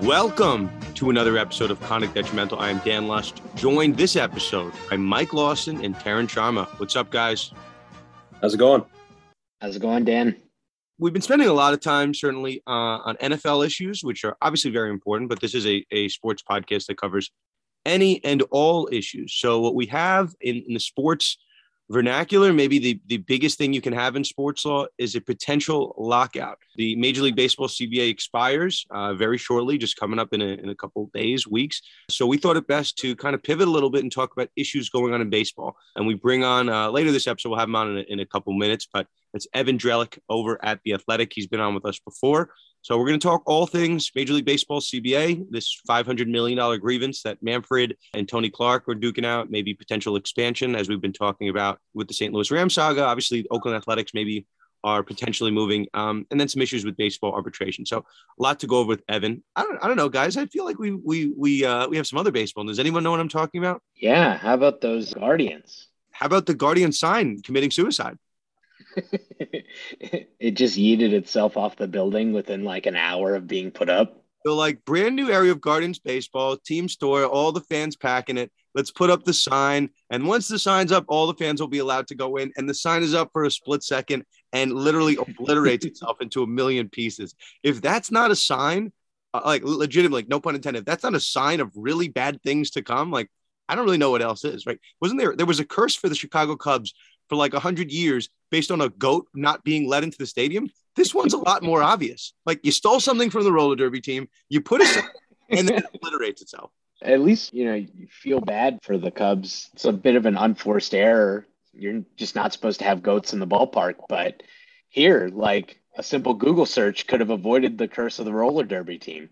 Welcome to another episode of Conduct Detrimental. I am Dan Lust, joined this episode by Mike Lawson and Tarun Sharma. What's up, guys? How's it going? How's it going, Dan? We've been spending a lot of time, certainly, uh, on NFL issues, which are obviously very important, but this is a, a sports podcast that covers any and all issues. So, what we have in, in the sports vernacular, maybe the, the biggest thing you can have in sports law is a potential lockout. The Major League Baseball CBA expires uh, very shortly, just coming up in a, in a couple days, weeks. So we thought it best to kind of pivot a little bit and talk about issues going on in baseball. And we bring on uh, later this episode, we'll have him on in a, in a couple minutes, but it's Evan Drellich over at The Athletic. He's been on with us before. So we're going to talk all things Major League Baseball CBA, this $500 million grievance that Manfred and Tony Clark were duking out, maybe potential expansion, as we've been talking about with the St. Louis Rams saga. Obviously, Oakland Athletics maybe are potentially moving, um, and then some issues with baseball arbitration. So a lot to go over with Evan. I don't, I don't know, guys. I feel like we we we uh, we have some other baseball. Does anyone know what I'm talking about? Yeah. How about those Guardians? How about the Guardian sign committing suicide? it just yeeted itself off the building within like an hour of being put up. So, like, brand new area of Guardians baseball, team store, all the fans packing it. Let's put up the sign. And once the sign's up, all the fans will be allowed to go in. And the sign is up for a split second and literally obliterates itself into a million pieces. If that's not a sign, uh, like, legitimately, no pun intended, if that's not a sign of really bad things to come, like, I don't really know what else is, right? Wasn't there, there was a curse for the Chicago Cubs for like 100 years based on a goat not being let into the stadium. This one's a lot more obvious. Like you stole something from the roller derby team, you put it, and then it obliterates itself. At least, you know, you feel bad for the Cubs. It's a bit of an unforced error. You're just not supposed to have goats in the ballpark. But here, like a simple Google search could have avoided the curse of the roller derby team.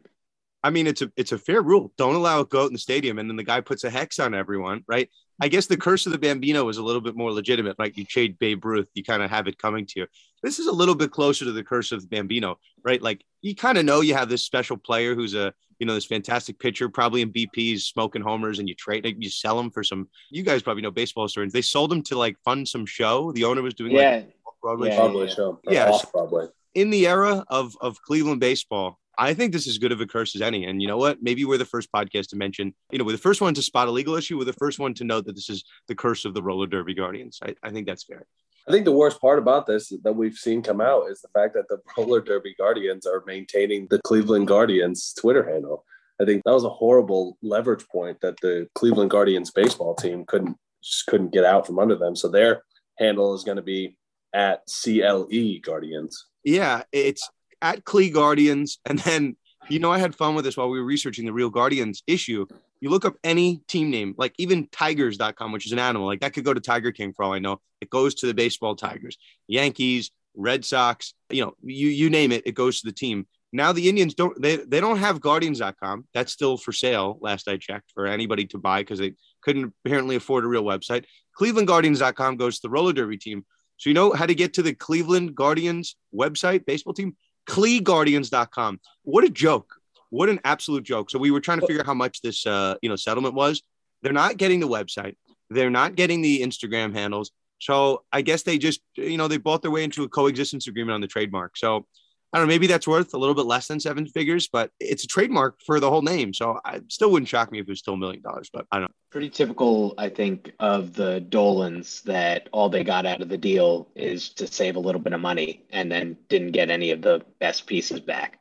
I mean, it's a it's a fair rule. Don't allow a goat in the stadium, and then the guy puts a hex on everyone, right? I guess the curse of the Bambino is a little bit more legitimate. Like you trade Babe Ruth, you kind of have it coming to you. This is a little bit closer to the curse of the Bambino, right? Like you kind of know you have this special player who's a you know this fantastic pitcher, probably in BP's smoking homers, and you trade you sell him for some. You guys probably know baseball stories. They sold him to like fund some show. The owner was doing yeah. like Broadway, yeah, Broadway yeah. show. Yeah, Broadway. In the era of of Cleveland baseball, I think this is as good of a curse as any. And you know what? Maybe we're the first podcast to mention, you know, we're the first one to spot a legal issue. We're the first one to note that this is the curse of the roller derby guardians. I, I think that's fair. I think the worst part about this that we've seen come out is the fact that the roller derby guardians are maintaining the Cleveland Guardians Twitter handle. I think that was a horrible leverage point that the Cleveland Guardians baseball team couldn't just couldn't get out from under them. So their handle is going to be at CLE Guardians. Yeah, it's at Clee Guardians. And then, you know, I had fun with this while we were researching the Real Guardians issue. You look up any team name, like even tigers.com, which is an animal, like that could go to Tiger King for all I know. It goes to the baseball Tigers, Yankees, Red Sox, you know, you, you name it, it goes to the team. Now the Indians don't they, they don't have guardians.com. That's still for sale, last I checked, for anybody to buy because they couldn't apparently afford a real website. Clevelandguardians.com goes to the roller derby team. So you know how to get to the Cleveland Guardians website, baseball team? CleeGuardians.com. What a joke. What an absolute joke. So we were trying to figure out how much this uh, you know settlement was. They're not getting the website. They're not getting the Instagram handles. So I guess they just, you know, they bought their way into a coexistence agreement on the trademark. So I don't know, maybe that's worth a little bit less than seven figures, but it's a trademark for the whole name. So I still wouldn't shock me if it was still a million dollars, but I don't know. Pretty typical, I think, of the Dolans that all they got out of the deal is to save a little bit of money and then didn't get any of the best pieces back.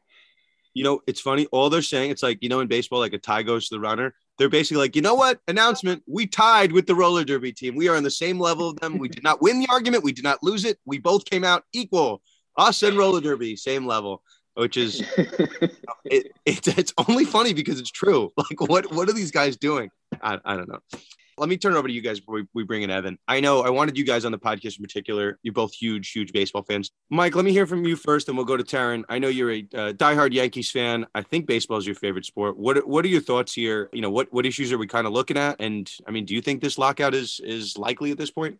You know, it's funny. All they're saying, it's like, you know, in baseball, like a tie goes to the runner. They're basically like, you know what? Announcement. We tied with the roller derby team. We are on the same level of them. We did not win the argument. We did not lose it. We both came out equal us and roller derby same level which is it, it, it's only funny because it's true. Like what what are these guys doing? I, I don't know. Let me turn it over to you guys before we, we bring in evan. I know i wanted you guys on the podcast in particular you're both huge huge baseball fans. Mike let me hear from you first and we'll go to Tarun. i know you're a uh, diehard yankees fan. I think baseball is your favorite sport. What what are your thoughts here? You know what what issues are we kind of looking at? And i mean do you think this lockout is is likely at this point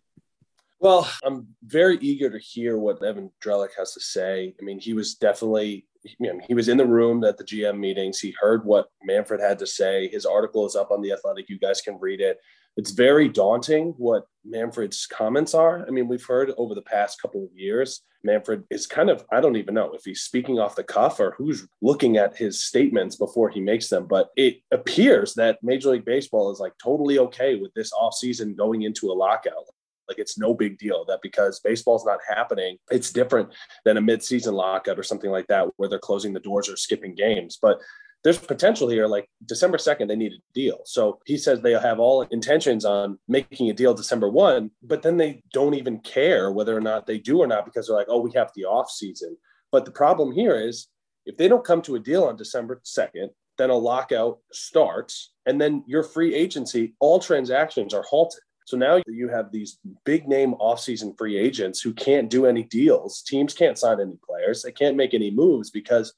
Well, I'm very eager to hear what Evan Drellich has to say. I mean, he was definitely, you know, he was in the room at the GM meetings. He heard what Manfred had to say. His article is up on the Athletic. You guys can read it. It's very daunting what Manfred's comments are. I mean, we've heard over the past couple of years, Manfred is kind of, I don't even know if he's speaking off the cuff or who's looking at his statements before he makes them, but it appears that Major League Baseball is like totally okay with this offseason going into a lockout. Like it's no big deal that because baseball's not happening, it's different than a midseason lockout or something like that where they're closing the doors or skipping games. But there's potential here. Like December 2nd, they need a deal. So he says they have all intentions on making a deal December 1, but then they don't even care whether or not they do or not because they're like, oh, we have the off season. But the problem here is if they don't come to a deal on December 2nd, then a lockout starts, and then your free agency, all transactions are halted. So now you have these big name offseason free agents who can't do any deals. Teams can't sign any players. They can't make any moves because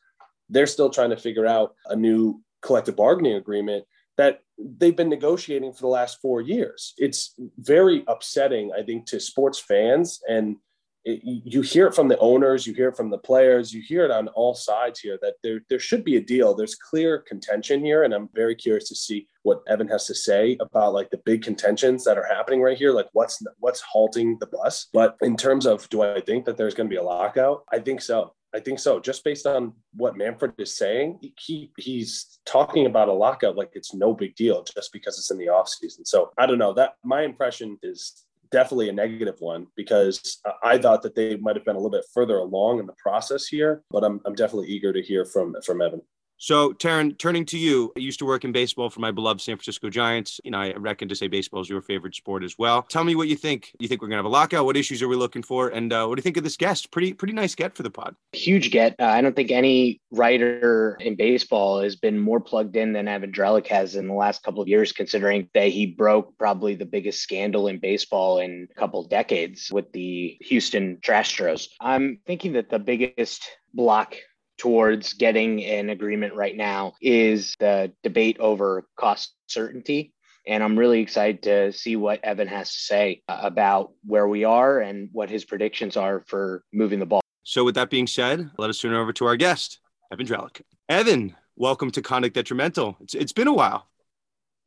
they're still trying to figure out a new collective bargaining agreement that they've been negotiating for the last four years. It's very upsetting, I think, to sports fans. And it, you hear it from the owners, you hear it from the players, you hear it on all sides here that there, there should be a deal. There's clear contention here. And I'm very curious to see what Evan has to say about like the big contentions that are happening right here. Like what's, what's halting the bus. But in terms of, do I think that there's going to be a lockout? I think so. I think so. Just based on what Manfred is saying, he he's talking about a lockout like it's no big deal just because it's in the off season. So I don't know. That my impression is definitely a negative one because I thought that they might have been a little bit further along in the process here. But I'm I'm definitely eager to hear from from Evan. So, Tarun, turning to you, I used to work in baseball for my beloved San Francisco Giants. You know, I reckon to say baseball is your favorite sport as well. Tell me what you think. You think we're gonna have a lockout? What issues are we looking for? And uh, what do you think of this guest? Pretty, pretty nice get for the pod. Huge get. Uh, I don't think any writer in baseball has been more plugged in than Evan has in the last couple of years, considering that he broke probably the biggest scandal in baseball in a couple decades with the Houston Trashtros. I'm thinking that the biggest block towards getting an agreement right now is the debate over cost certainty. And I'm really excited to see what Evan has to say uh, about where we are and what his predictions are for moving the ball. So, with that being said, let us turn it over to our guest, Evan Drellich. Evan, welcome to Conduct Detrimental. It's, it's been a while.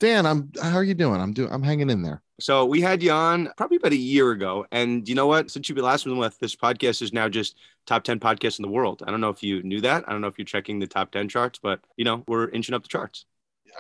Dan, I'm. How are you doing? I'm doing. I'm hanging in there. So we had you on probably about a year ago, and you know what? Since you've been last one with, this podcast is now just top ten podcasts in the world. I don't know if you knew that. I don't know if you're checking the top ten charts, but you know we're inching up the charts.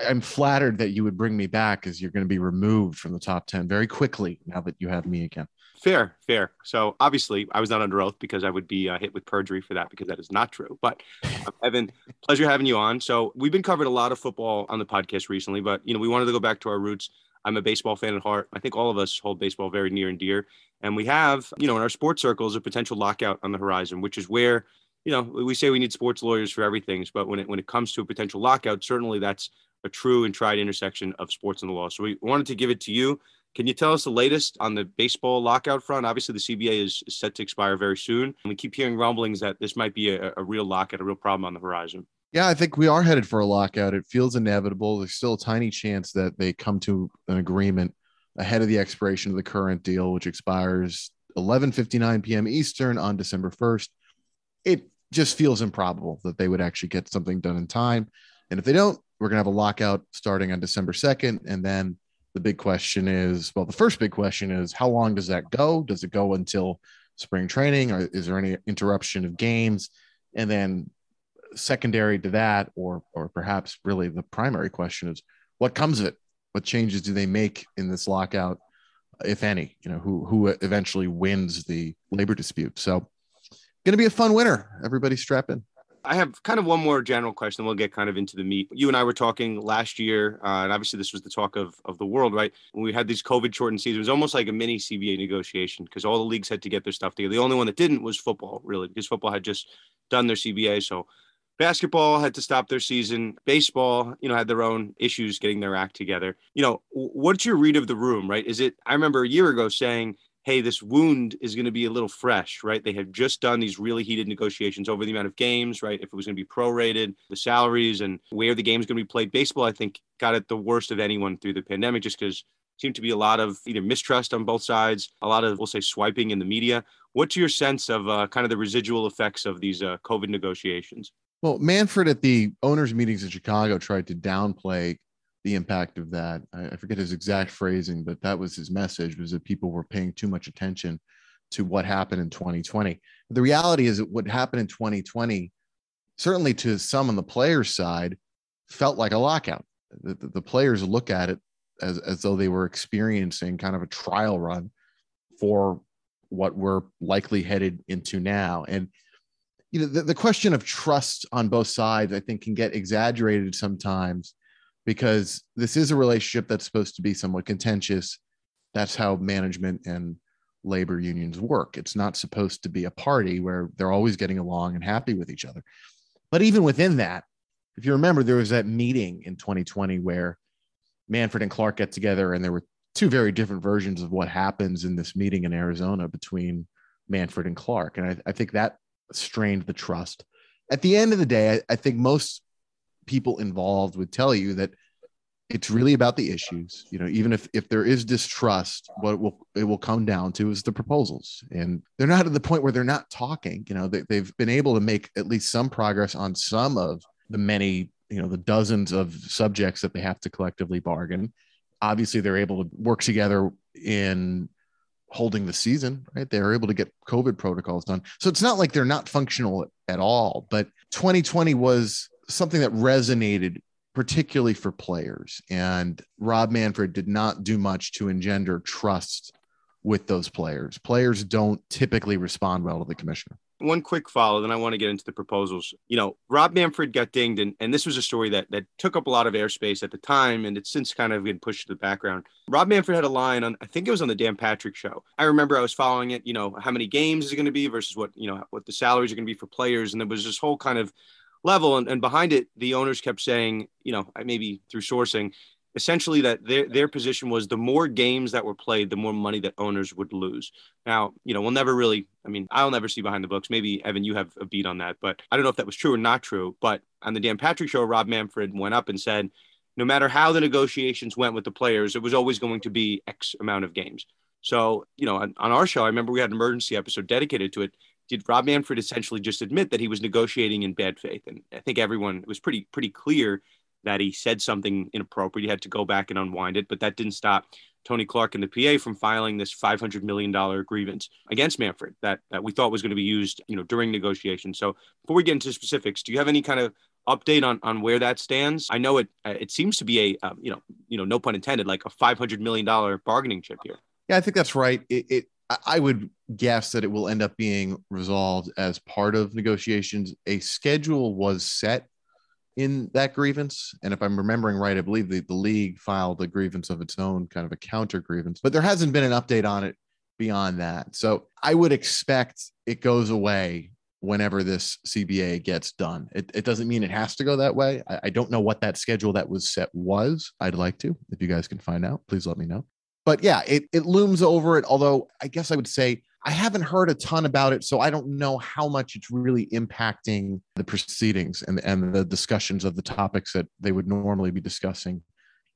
I'm flattered that you would bring me back, as you're going to be removed from the top ten very quickly now that you have me again. Fair, fair. So obviously, I was not under oath because I would be uh, hit with perjury for that because that is not true. But uh, Evan, pleasure having you on. So we've been covering a lot of football on the podcast recently, but you know we wanted to go back to our roots. I'm a baseball fan at heart. I think all of us hold baseball very near and dear, and we have you know in our sports circles a potential lockout on the horizon, which is where you know we say we need sports lawyers for everything, but when it when it comes to a potential lockout, certainly that's a true and tried intersection of sports and the law. So we wanted to give it to you can you tell us the latest on the baseball lockout front? Obviously, the CBA is, set to expire very soon. And we keep hearing rumblings that this might be a, a real lockout, a real problem on the horizon. Yeah, I think we are headed for a lockout. It feels inevitable. There's still a tiny chance that they come to an agreement ahead of the expiration of the current deal, which expires 11:59 p.m. Eastern on December 1st. It just feels improbable that they would actually get something done in time. And if they don't, we're going to have a lockout starting on December 2nd and then the big question is well the first big question is how long does that go does it go until spring training or is there any interruption of games and then secondary to that or or perhaps really the primary question is what comes of it what changes do they make in this lockout if any you know who who eventually wins the labor dispute so going to be a fun winter everybody strap in I have kind of one more general question. We'll get kind of into the meat. You and I were talking last year, uh, and obviously this was the talk of, of the world, right? When we had these COVID shortened seasons, it was almost like a mini CBA negotiation because all the leagues had to get their stuff together. The only one that didn't was football, really, because football had just done their CBA. So basketball had to stop their season. Baseball, you know, had their own issues getting their act together. You know, what's your read of the room, right? Is it, I remember a year ago saying, hey, this wound is going to be a little fresh, right? They have just done these really heated negotiations over the amount of games, right? If it was going to be prorated, the salaries, and where the game is going to be played. Baseball, I think, got it the worst of anyone through the pandemic just because seemed to be a lot of either mistrust on both sides, a lot of, we'll say, swiping in the media. What's your sense of uh, kind of the residual effects of these uh, COVID negotiations? Well, Manfred at the owners' meetings in Chicago tried to downplay the impact of that. I, forget his exact phrasing, but that was his message: was that people were paying too much attention to what happened in 2020. The reality is that what happened in 2020, certainly to some on the players' side, felt like a lockout. The, the, the players look at it as, as though they were experiencing kind of a trial run for what we're likely headed into now. And you know, the, the question of trust on both sides, I think, can get exaggerated sometimes because this is a relationship that's supposed to be somewhat contentious. That's how management and labor unions work. It's not supposed to be a party where they're always getting along and happy with each other. But even within that, if you remember, there was that meeting in 2020 where Manfred and Clark get together, and there were two very different versions of what happens in this meeting in Arizona between Manfred and Clark. And I, I think that strained the trust. At the end of the day, I, I think most people involved would tell you that it's really about the issues. You know even if if there is distrust what it will it will come down to is the proposals. And they're not at the point where they're not talking you know they, they've been able to make at least some progress on some of the many you know the dozens of subjects that they have to collectively bargain. Obviously they're able to work together in holding the season right? They're able to get covid protocols done. So it's not like they're not functional at all but 2020 was something that resonated particularly for players. And rob manfred did not do much to engender trust with those players. Players don't typically respond well to the commissioner one quick follow, then I want to get into the proposals. You know, Rob Manfred got dinged, and, and this was a story that that took up a lot of airspace at the time, and it's since kind of been pushed to the background. Rob Manfred had a line on, I think it was on the Dan Patrick show. I remember I was following it. You know, how many games is it going to be versus what you know what the salaries are going to be for players, and there was this whole kind of level, and, and behind it, the owners kept saying, you know, maybe through sourcing, essentially that their their position was the more games that were played, the more money that owners would lose. Now, you know, we'll never really. I mean, I'll never see behind the books. Maybe Evan, you have a beat on that, but I don't know if that was true or not true. But on the Dan Patrick show, Rob Manfred went up and said, no matter how the negotiations went with the players, it was always going to be X amount of games. So, you know, on, on our show, I remember we had an emergency episode dedicated to it. Did Rob Manfred essentially just admit that he was negotiating in bad faith? And I think everyone was pretty pretty clear that he said something inappropriate. He had to go back and unwind it, but that didn't stop Tony Clark and the PA from filing this $500 million grievance against Manfred that, that we thought was going to be used, you know, during negotiations. So before we get into specifics, do you have any kind of update on, on where that stands? I know it uh, it seems to be a um, you know you know no pun intended like a $500 million bargaining chip here. Yeah, I think that's right. It, it I would guess that it will end up being resolved as part of negotiations. A schedule was set in that grievance. And if I'm remembering right, I believe the, the league filed a grievance of its own, kind of a counter grievance, but there hasn't been an update on it beyond that. So I would expect it goes away whenever this CBA gets done. It, it doesn't mean it has to go that way. I, I don't know what that schedule that was set was. I'd like to. If you guys can find out, please let me know. But yeah, it, it looms over it. Although I guess I would say I haven't heard a ton about it, so I don't know how much it's really impacting the proceedings and, and the discussions of the topics that they would normally be discussing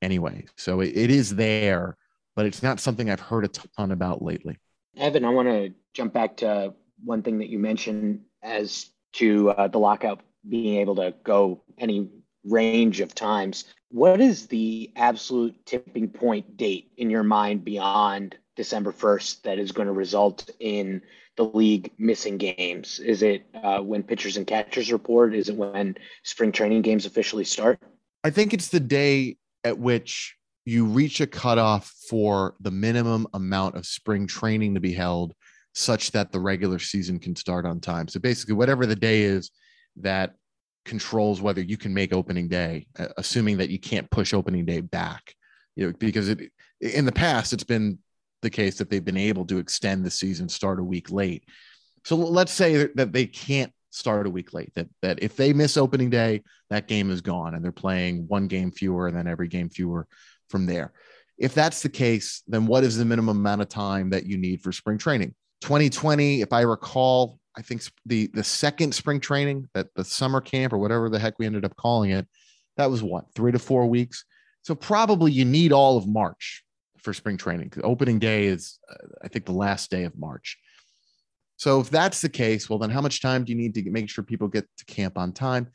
anyway. So it, it is there, but it's not something I've heard a ton about lately. Evan, I want to jump back to one thing that you mentioned as to uh, the lockout being able to go any range of times. What is the absolute tipping point date in your mind beyond December 1st that is going to result in the league missing games? Is it uh, when pitchers and catchers report? Is it when spring training games officially start? I think it's the day at which you reach a cutoff for the minimum amount of spring training to be held such that the regular season can start on time. So basically, whatever the day is that controls whether you can make opening day, assuming that you can't push opening day back. You know, because it in the past it's been the case that they've been able to extend the season, start a week late. So let's say that they can't start a week late. That that if they miss opening day, that game is gone, and they're playing one game fewer, and then every game fewer from there. If that's the case, then what is the minimum amount of time that you need for spring training? 2020, if I recall, I think the the second spring training, that the summer camp or whatever the heck we ended up calling it, that was what three to four weeks. So probably you need all of March for spring training. Opening day is, uh, I think, the last day of March. So if that's the case, well, then how much time do you need to make sure people get to camp on time?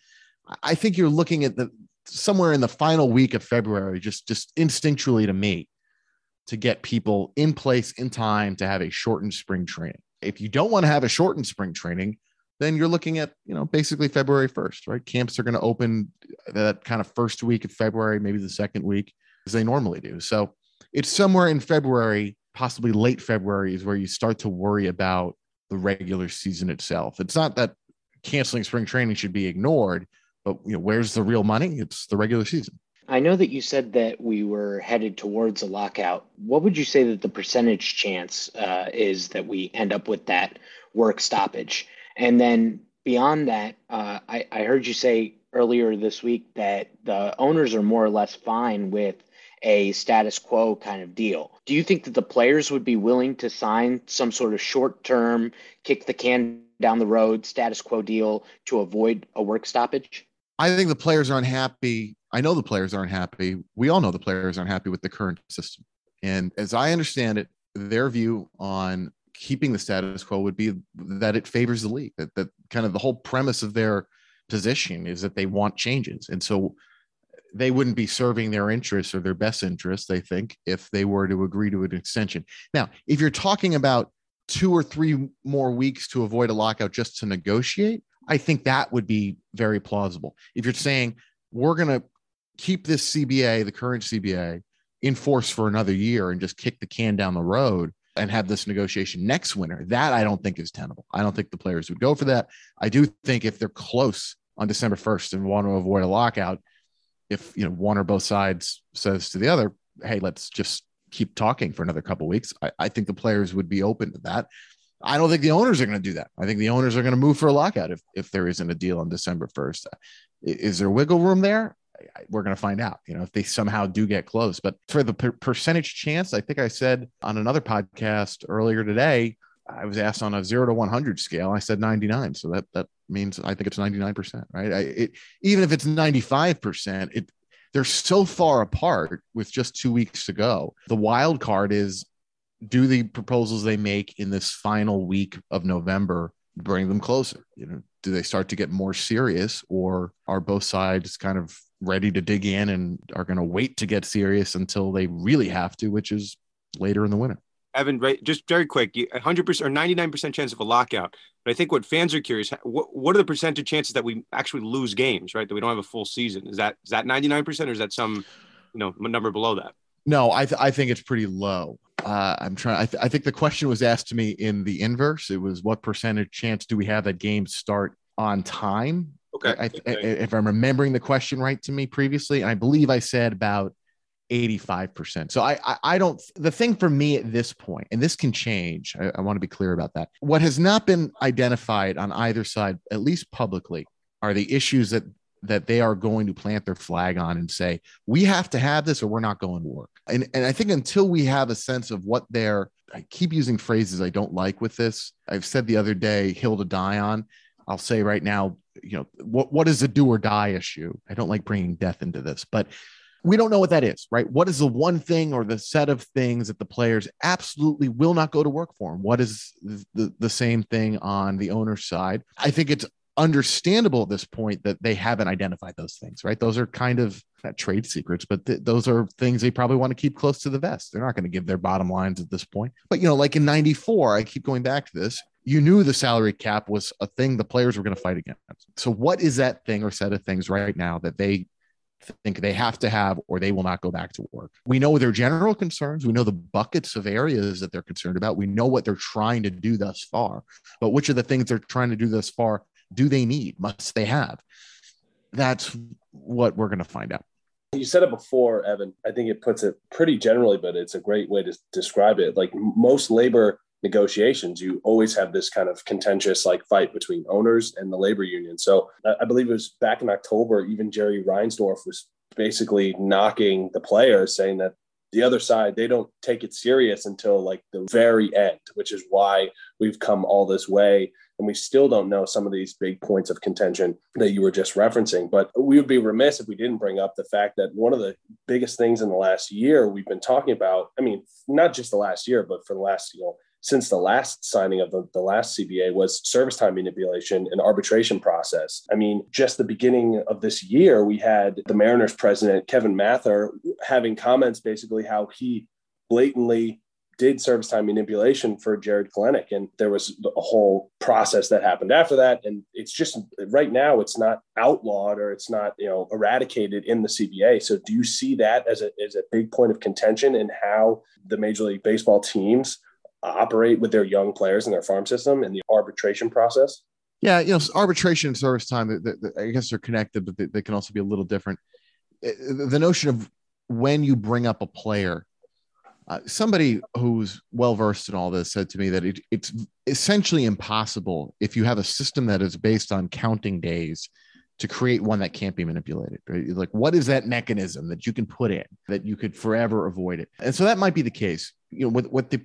I think you're looking at the somewhere in the final week of February, just just instinctually to me, to get people in place in time to have a shortened spring training. If you don't want to have a shortened spring training, then you're looking at you know basically February 1st, right? Camps are going to open that kind of first week of February, maybe the second week, as they normally do. So it's somewhere in February, possibly late February, is where you start to worry about the regular season itself. It's not that canceling spring training should be ignored, but you know, where's the real money? It's the regular season. I know that you said that we were headed towards a lockout. What would you say that the percentage chance uh, is that we end up with that work stoppage? And then beyond that, uh, I, I heard you say earlier this week that the owners are more or less fine with a status quo kind of deal. Do you think that the players would be willing to sign some sort of short term, kick the can down the road status quo deal to avoid a work stoppage? I think the players are unhappy. I know the players aren't happy. We all know the players aren't happy with the current system. And as I understand it, their view on keeping the status quo would be that it favors the league, that, that kind of the whole premise of their position is that they want changes. And so they wouldn't be serving their interests or their best interests, they think, if they were to agree to an extension. Now, if you're talking about two or three more weeks to avoid a lockout just to negotiate, I think that would be very plausible. If you're saying we're going to keep this CBA, the current CBA, in force for another year and just kick the can down the road and have this negotiation next winter, that I don't think is tenable. I don't think the players would go for that. I do think if they're close on December 1st and want to avoid a lockout, if you know one or both sides says to the other, "Hey, let's just keep talking for another couple weeks," I, I think the players would be open to that. I don't think the owners are going to do that. I think the owners are going to move for a lockout if if there isn't a deal on December first. Is there wiggle room there? We're going to find out. You know, if they somehow do get close, but for the per- percentage chance, I think I said on another podcast earlier today. I was asked on a zero to 100 scale. I said 99. So that, that means I think it's 99%, right? I, it, even if it's 95%, it, they're so far apart with just two weeks to go. The wild card is do the proposals they make in this final week of November bring them closer? You know, do they start to get more serious or are both sides kind of ready to dig in and are going to wait to get serious until they really have to, which is later in the winter? Evan, right, just very quick, 100% or 99% chance of a lockout. But I think what fans are curious, what, what are the percentage chances that we actually lose games, right? That we don't have a full season? Is that is that 99% or is that some, you know, number below that? No, I, th- I think it's pretty low. Uh, I'm trying. I, th- I think the question was asked to me in the inverse. It was what percentage chance do we have that games start on time? Okay. I, I, if I'm remembering the question right to me previously, I believe I said about 85%. So I, I, I don't the thing for me at this point, and this can change. I, I want to be clear about that. What has not been identified on either side, at least publicly, are the issues that that they are going to plant their flag on and say, we have to have this or we're not going to work. And and I think until we have a sense of what they're I keep using phrases I don't like with this. I've said the other day, hill to die on. I'll say right now, you know, what, what is a do or die issue? I don't like bringing death into this, but we don't know what that is, right? What is the one thing or the set of things that the players absolutely will not go to work for? What is the, the same thing on the owner's side? I think it's understandable at this point that they haven't identified those things, right? Those are kind of not trade secrets, but th- those are things they probably want to keep close to the vest. They're not going to give their bottom lines at this point. But, you know, like in 94, I keep going back to this. You knew the salary cap was a thing the players were going to fight against. So, what is that thing or set of things right now that they think they have to have or they will not go back to work. We know their general concerns. We know the buckets of areas that they're concerned about. We know what they're trying to do thus far. But which of the things they're trying to do thus far do they need? Must they have? That's what we're going to find out. You said it before, Evan. I think it puts it pretty generally, but it's a great way to describe it. Like most labor negotiations, you always have this kind of contentious like fight between owners and the labor union. So I believe it was back in October, even Jerry Reinsdorf was basically knocking the players, saying that the other side, they don't take it serious until like the very end, which is why we've come all this way. And we still don't know some of these big points of contention that you were just referencing. But we would be remiss if we didn't bring up the fact that one of the biggest things in the last year we've been talking about, I mean, not just the last year, but for the last, you know, since the last signing of the, the last CBA was service time manipulation and arbitration process. I mean, just the beginning of this year, we had the Mariners president, Kevin Mather, having comments basically how he blatantly did service time manipulation for Jarred Kelenic. And there was a whole process that happened after that. And it's just right now, it's not outlawed or it's not, you know, eradicated in the CBA. So do you see that as a, as a big point of contention in how the Major League Baseball teams operate with their young players in their farm system and the arbitration process? Yeah, you know, arbitration and service time, I guess they're connected, but they, they can also be a little different. The notion of when you bring up a player, uh, somebody who's well versed in all this said to me that it, it's essentially impossible if you have a system that is based on counting days to create one that can't be manipulated. Right? Like, what is that mechanism that you can put in that you could forever avoid it? And so that might be the case. You know, with what the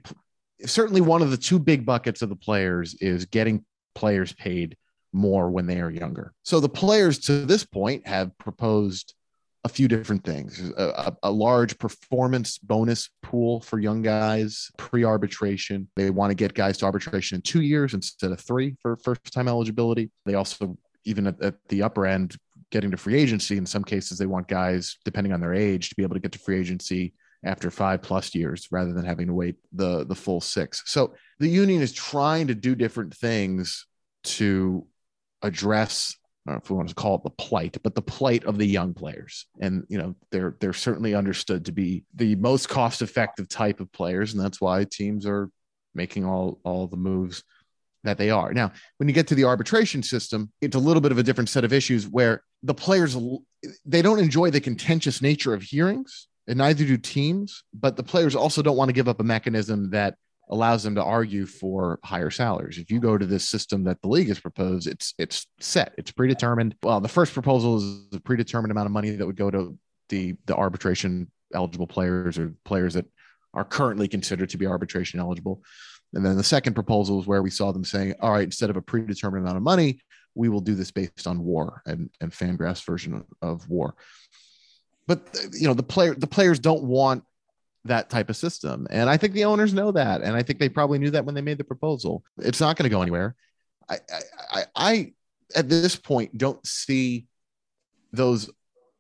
certainly one of the two big buckets of the players is getting players paid more when they are younger. So the players to this point have proposed a few different things a, a, large performance bonus pool for young guys pre arbitration. They want to get guys to arbitration in two years instead of three for first time eligibility. They also, even at, at the upper end, getting to free agency, in some cases, they want guys, depending on their age, to be able to get to free agency after five plus years rather than having to wait the the full six. So the union is trying to do different things to address I don't know if we want to call it the plight, but the plight of the young players. And you know, they're they're certainly understood to be the most cost-effective type of players, and that's why teams are making all all the moves that they are. Now, when you get to the arbitration system, it's a little bit of a different set of issues where the players they don't enjoy the contentious nature of hearings and neither do teams, but the players also don't want to give up a mechanism that allows them to argue for higher salaries. If you go to this system that the league has proposed, it's it's set, it's predetermined. Well, the first proposal is a predetermined amount of money that would go to the the arbitration eligible players or players that are currently considered to be arbitration eligible. And then the second proposal is where we saw them saying, all right, instead of a predetermined amount of money, we will do this based on war and, and FanGraphs' version of, of war but you know the player the players don't want that type of system. And i think the owners know that. And i think they probably knew that when they made the proposal. It's not going to go anywhere. I, I i at this point don't see those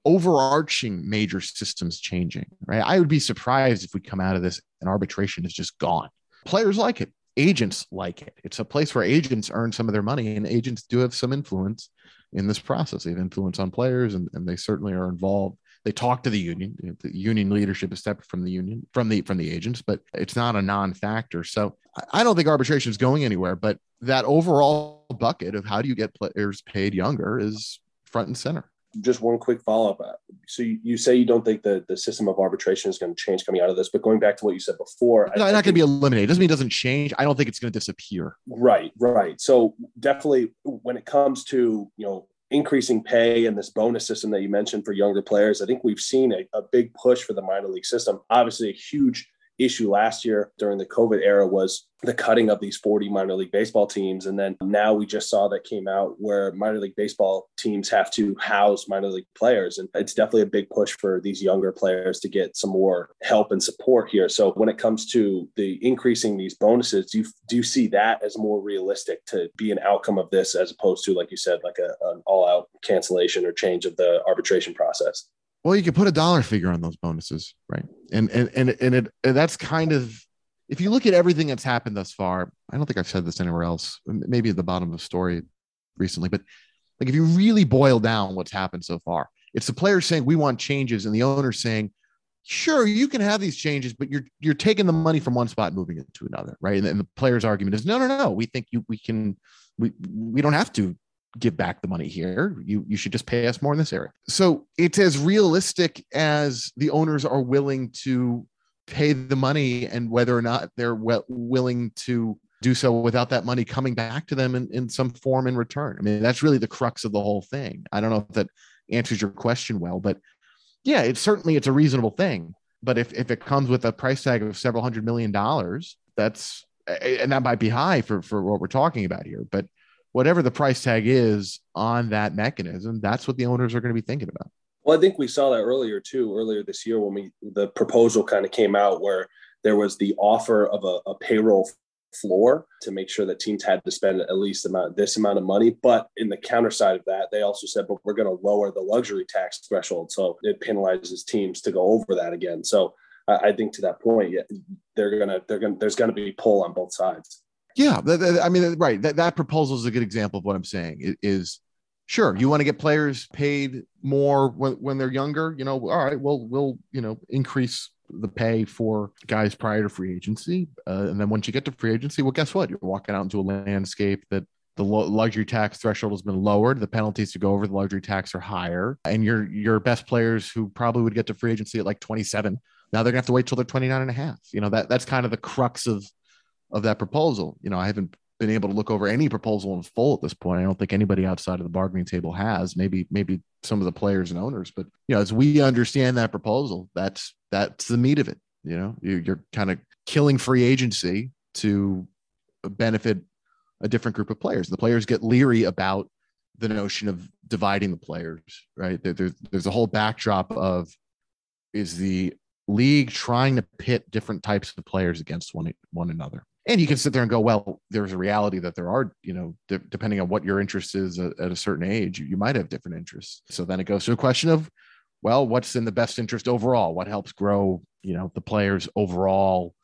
overarching major systems changing right? I would be surprised if we come out of this and arbitration is just gone. Players like it. Agents like it. It's a place where agents earn some of their money and agents do have some influence in this process. They have influence on players and, and they certainly are involved they talk to the union. The union leadership is separate from the union, from the from the agents, but it's not a non-factor. So I don't think arbitration is going anywhere. But that overall bucket of how do you get players paid younger is front and center. Just one quick follow up. So you, you say you don't think that the system of arbitration is going to change coming out of this, but going back to what you said before, no, not going to be eliminated. Doesn't mean it doesn't change. I don't think it's going to disappear. Right, right. So definitely, when it comes to you know increasing pay and this bonus system that you mentioned for younger players, I think we've seen a, a big push for the minor league system. Obviously, a huge issue last year during the COVID era was the cutting of these 40 minor league baseball teams. And then now we just saw that came out where minor league baseball teams have to house minor league players. And it's definitely a big push for these younger players to get some more help and support here. So when it comes to the increasing these bonuses, do you, do you see that as more realistic to be an outcome of this as opposed to, like you said, like a, an all out cancellation or change of the arbitration process? Well, you could put a dollar figure on those bonuses, right? And and and and it and that's kind of if you look at everything that's happened thus far. I don't think I've said this anywhere else. Maybe at the bottom of the story recently, but like if you really boil down what's happened so far, it's the players saying we want changes, and the owners saying, sure, you can have these changes, but you're you're taking the money from one spot, moving it to another, right? And, and the players' argument is, no, no, no, we think you we can we we don't have to give back the money here. You you should just pay us more in this area. So it's as realistic as the owners are willing to pay the money and whether or not they're willing to do so without that money coming back to them in, in some form in return. I mean, that's really the crux of the whole thing. I don't know if that answers your question well, but yeah, it's certainly it's a reasonable thing. But if, if it comes with a price tag of several hundred million dollars, that's and that might be high for, for what we're talking about here. But whatever the price tag is on that mechanism, that's what the owners are going to be thinking about. Well, I think we saw that earlier too, earlier this year when we the proposal kind of came out where there was the offer of a, a payroll floor to make sure that teams had to spend at least amount this amount of money. But in the counter side of that, they also said, but we're going to lower the luxury tax threshold. So it penalizes teams to go over that again. So I, think to that point, they're gonna they're gonna there's gonna be pull on both sides. Yeah, I mean, right. That, that proposal is a good example of what I'm saying. It is sure you want to get players paid more when, when they're younger you know all right well we'll you know increase the pay for guys prior to free agency uh, and then once you get to free agency well guess what you're walking out into a landscape that the luxury tax threshold has been lowered the penalties to go over the luxury tax are higher and your your best players who probably would get to free agency at like 27 now they're gonna have to wait till they're 29 and a half you know that that's kind of the crux of of that proposal you know i haven't been able to look over any proposal in full at this point. I don't think anybody outside of the bargaining table has. Maybe maybe some of the players and owners, but you know, as we understand that proposal, that's that's the meat of it. You know, you're, kind of killing free agency to benefit a different group of players. The players get leery about the notion of dividing the players, right? There's there's a whole backdrop of is the league trying to pit different types of players against one one another and you can sit there and go well there's a reality that there are you know de- depending on what your interest is at, at a certain age you, you, might have different interests. So then it goes to a question of well what's in the best interest overall? What helps grow you know the players overall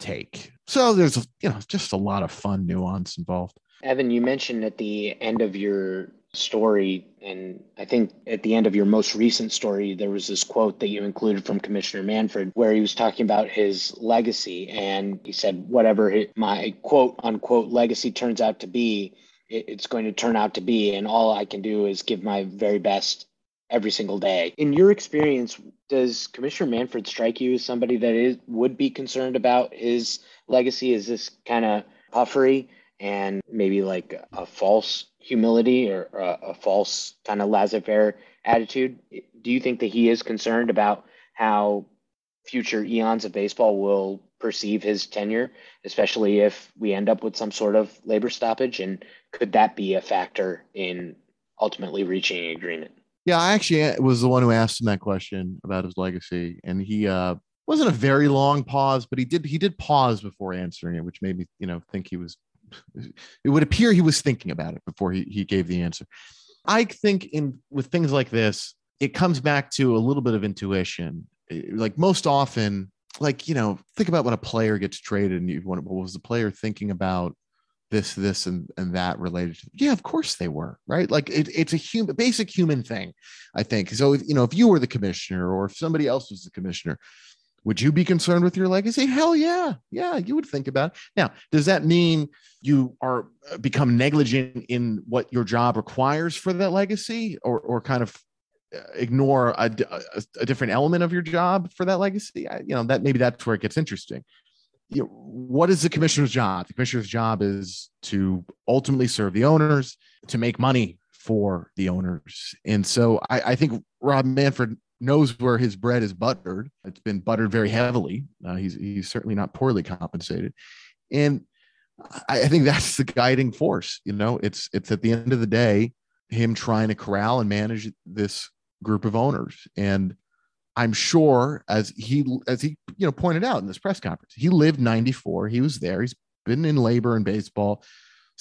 take? So there's you know just a lot of fun nuance involved. Evan you mentioned at the end of your story. And I think at the end of your most recent story, there was this quote that you included from Commissioner Manfred where he was talking about his legacy. And he said, whatever my quote unquote legacy turns out to be, it's going to turn out to be. And all I can do is give my very best every single day. In your experience, does Commissioner Manfred strike you as somebody that is would be concerned about his legacy? Is this kind of puffery and maybe like a false humility or a, a false kind of laissez-faire attitude. Do you think that he is concerned about how future eons of baseball will perceive his tenure, especially if we end up with some sort of labor stoppage? And could that be a factor in ultimately reaching an agreement? Yeah, I actually was the one who asked him that question about his legacy, and he uh, wasn't a very long pause, but he did he did pause before answering it, which made me you know think he was it would appear he was thinking about it before he, he gave the answer. I think in with things like this, it comes back to a little bit of intuition. Eh, like most often, like you know, think about when a player gets traded and you what was the player thinking about this, this, and and that related to yeah, of course they were, right? Like it, it's a human basic human thing, I think. So if you know, if you were the commissioner or if somebody else was the commissioner, would you be concerned with your legacy? Hell yeah. Yeah, you would think about it. Now, does that mean you are uh, become negligent in what your job requires for that legacy or, or kind of uh, ignore a, a, a different element of your job for that legacy? I, you know, that maybe that's where it gets interesting. You know, what is the commissioner's job? The commissioner's job is to ultimately serve the owners, to make money for the owners. And so I, I think Rob Manfred knows where his bread is buttered. It's been buttered very heavily. Uh, he's he's certainly not poorly compensated, and I, I, think that's the guiding force. You know, it's it's at the end of the day him trying to corral and manage this group of owners, and I'm sure as he as he you know pointed out in this press conference, he lived 94. He was there. He's been in labor and baseball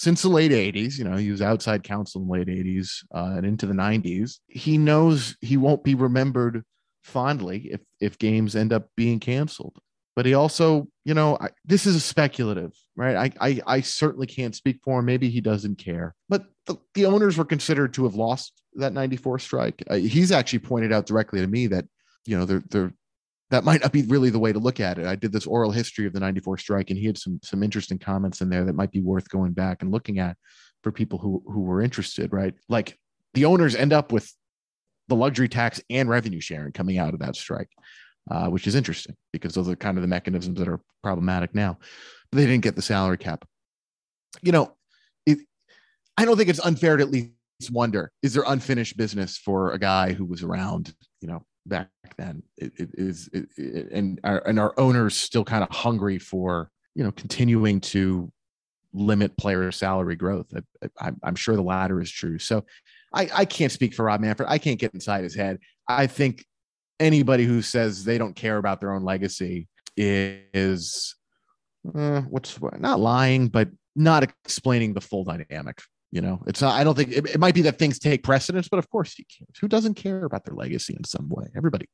since the late 80s you know he was outside counsel in the late 80s uh, and into the 90s he knows he won't be remembered fondly if if games end up being canceled. But he also you know I, this is speculative right? I, I, I certainly can't speak for him. Maybe he doesn't care. But the, the owners were considered to have lost that 94 strike. Uh, he's actually pointed out directly to me that you know they're they're that might not be really the way to look at it. I did this oral history of the 94 strike and he had some some interesting comments in there that might be worth going back and looking at for people who who were interested, right? Like the owners end up with the luxury tax and revenue sharing coming out of that strike, uh, which is interesting because those are kind of the mechanisms that are problematic now. But they didn't get the salary cap. You know, it, I don't think it's unfair to at least wonder is there unfinished business for a guy who was around, you know, back then. It, it is, it, it, and our and our owners still kind of hungry for you know continuing to limit player salary growth. I, am sure the latter is true. So I, I can't speak for Rob Manfred. I can't get inside his head. I think anybody who says they don't care about their own legacy is uh, what's not lying, but not explaining the full dynamic. You know, it's not, I don't think it, it, might be that things take precedence, but of course he cares. Who doesn't care about their legacy in some way? Everybody,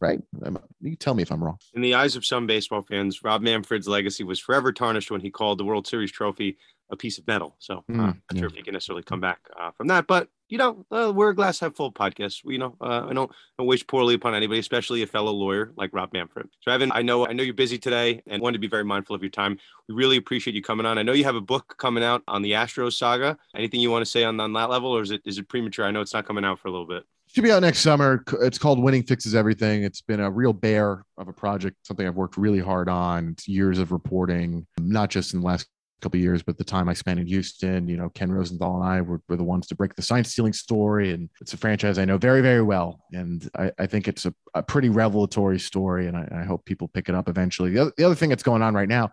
right? You tell me if I'm wrong. In the eyes of some baseball fans, Rob Manfred's legacy was forever tarnished when he called the World Series trophy a piece of metal. So uh, mm, not yeah. sure if he can necessarily come back uh, from that, but you know, uh, we're a glass half full podcast. We, you know, uh, I don't, wish poorly upon anybody, especially a fellow lawyer like Rob Manfred. So, Evan, I know, I know you're busy today, and wanted to be very mindful of your time. We really appreciate you coming on. I know you have a book coming out on the Astros saga. Anything you want to say on, on that level, or is it is it premature? I know it's not coming out for a little bit. Should be out next summer. It's called Winning Fixes Everything. It's been a real bear of a project, something I've worked really hard on. It's years of reporting, not just in the last couple years, but the time I spent in Houston, you know, Ken Rosenthal and I were, were the ones to break the sign stealing story. And it's a franchise I know very, very well. And I, I think it's a, a, pretty revelatory story. And I, I, hope people pick it up eventually. The other, the other thing that's going on right now,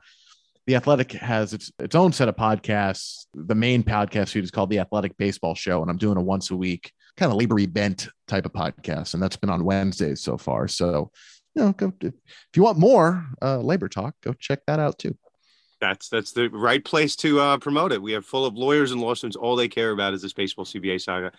the Athletic has its, its own set of podcasts. The main podcast feed is called the Athletic Baseball Show. And I'm doing a once a week kind of labor event type of podcast. And that's been on Wednesdays so far. So, you know, go, if you want more uh, labor talk, go check that out too. That's that's the right place to uh, promote it. We have full of lawyers and lawsuits. All they care about is this baseball CBA saga.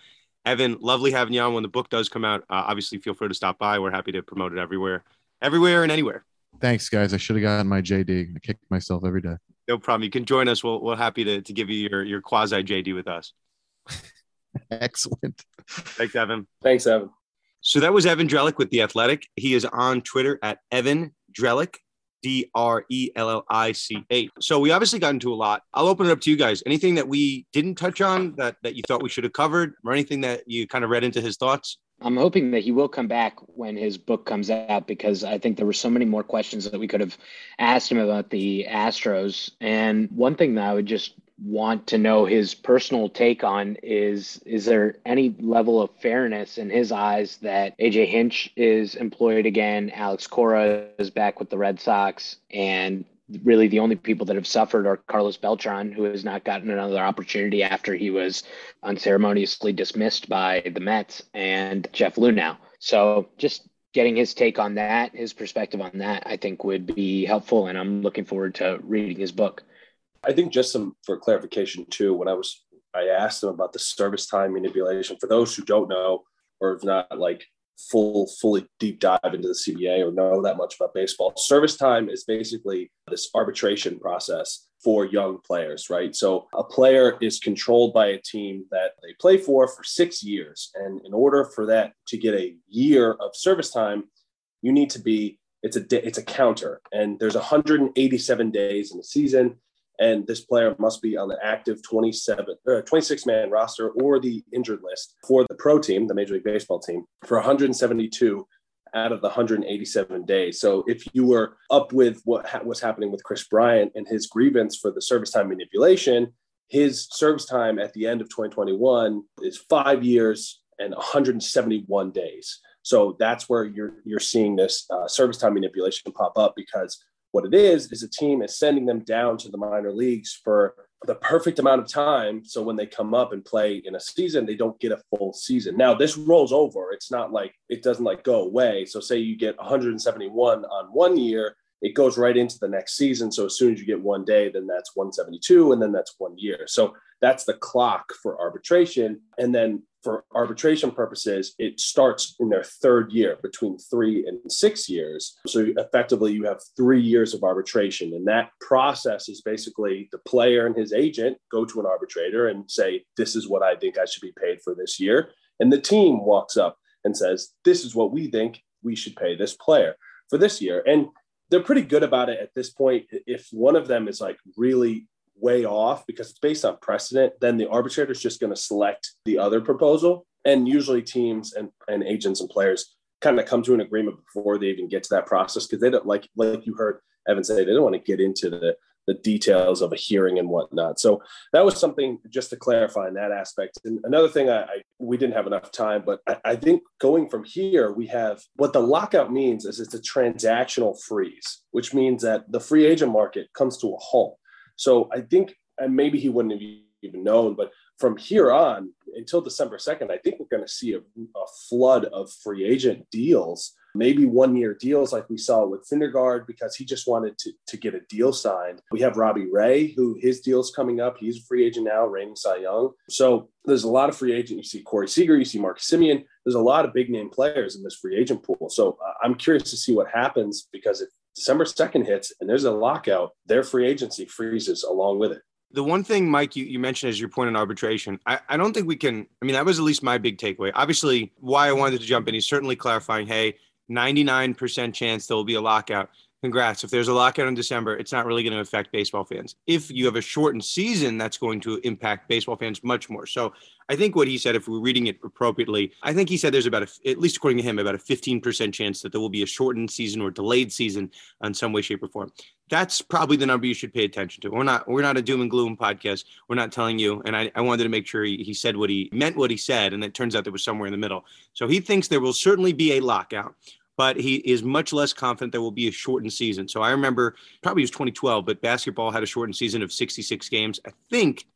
Evan, lovely having you on. When the book does come out, uh, obviously feel free to stop by. We're happy to promote it everywhere, everywhere and anywhere. Thanks, guys. I should have gotten my JD. I kick myself every day. No problem. You can join us. We'll, we're happy to, to give you your, your quasi JD with us. Excellent. Thanks, Evan. Thanks, Evan. So that was Evan Drellich with The Athletic. He is on Twitter at Evan Drellich. D R E L L I C H. So we obviously got into a lot. I'll open it up to you guys. Anything that we didn't touch on that that you thought we should have covered, or anything that you kind of read into his thoughts? I'm hoping that he will come back when his book comes out because I think there were so many more questions that we could have asked him about the Astros. And one thing that I would just want to know his personal take on is is there any level of fairness in his eyes that AJ Hinch is employed again, Alex Cora is back with the Red Sox, and really the only people that have suffered are Carlos Beltran, who has not gotten another opportunity after he was unceremoniously dismissed by the Mets, and Jeff Luhnow. So just getting his take on that, his perspective on that, I think would be helpful, and I'm looking forward to reading his book. I think just some for clarification too, when I was I asked them about the service time manipulation. For those who don't know or have not like full fully deep dive into the CBA or know that much about baseball, service time is basically this arbitration process for young players, right? So a player is controlled by a team that they play for for 6 years and in order for that to get a year of service time, you need to be it's a it's a counter and there's 187 days in the season and this player must be on the active 27 uh, 26 man roster or the injured list for the pro team the major league baseball team for 172 out of the 187 days. So if you were up with what ha- was happening with Kris Bryant and his grievance for the service time manipulation his service time at the end of 2021 is five years and 171 days. So that's where you're you're seeing this uh, service time manipulation pop up because what it is is a team is sending them down to the minor leagues for the perfect amount of time. So when they come up and play in a season they don't get a full season. Now this rolls over. It's not like it doesn't like go away. So say you get 171 on one year it goes right into the next season. So as soon as you get one day then that's 172 and then that's one year. So that's the clock for arbitration. And then for arbitration purposes, it starts in their third year between three and six years. So effectively, you have three years of arbitration. And that process is basically the player and his agent go to an arbitrator and say, This is what I think I should be paid for this year. And the team walks up and says, This is what we think we should pay this player for this year. And they're pretty good about it at this point. If one of them is like really way off because it's based on precedent, then the arbitrator is just going to select the other proposal. And usually teams and, and agents and players kind of come to an agreement before they even get to that process because they don't like like you heard Evan say they don't want to get into the the details of a hearing and whatnot. So that was something just to clarify in that aspect. And another thing, I, I we didn't have enough time, but I, I think going from here, we have what the lockout means is it's a transactional freeze, which means that the free agent market comes to a halt. So I think, and maybe he wouldn't have even known, but from here on until December 2nd, I think we're going to see a, a, flood of free agent deals, maybe one year deals like we saw with Syndergaard because he just wanted to, to get a deal signed. We have Robbie Ray, who his deal's coming up. He's a free agent now, reigning Cy Young. So there's a lot of free agent. You see Corey Seager, you see Mark Semien. There's a lot of big name players in this free agent pool. So uh, I'm curious to see what happens because if December 2nd hits and there's a lockout, their free agency freezes along with it. The one thing, Mike, you, you mentioned as your point in arbitration, I, I don't think we can. I mean, that was at least my big takeaway. Obviously, why I wanted to jump in, he's certainly clarifying, hey, 99% chance there will be a lockout. Congrats. If there's a lockout in December, it's not really going to affect baseball fans. If you have a shortened season, that's going to impact baseball fans much more. So I think what he said, if we're reading it appropriately, I think he said there's about, a, at least according to him, about a 15% chance that there will be a shortened season or delayed season in some way, shape, or form. That's probably the number you should pay attention to. We're not we're not a doom and gloom podcast. We're not telling you. And I, I wanted to make sure he, he said what he meant what he said, and it turns out there was somewhere in the middle. So he thinks there will certainly be a lockout but he is much less confident there will be a shortened season. So I remember probably it was 2012, but basketball had a shortened season of 66 games. I think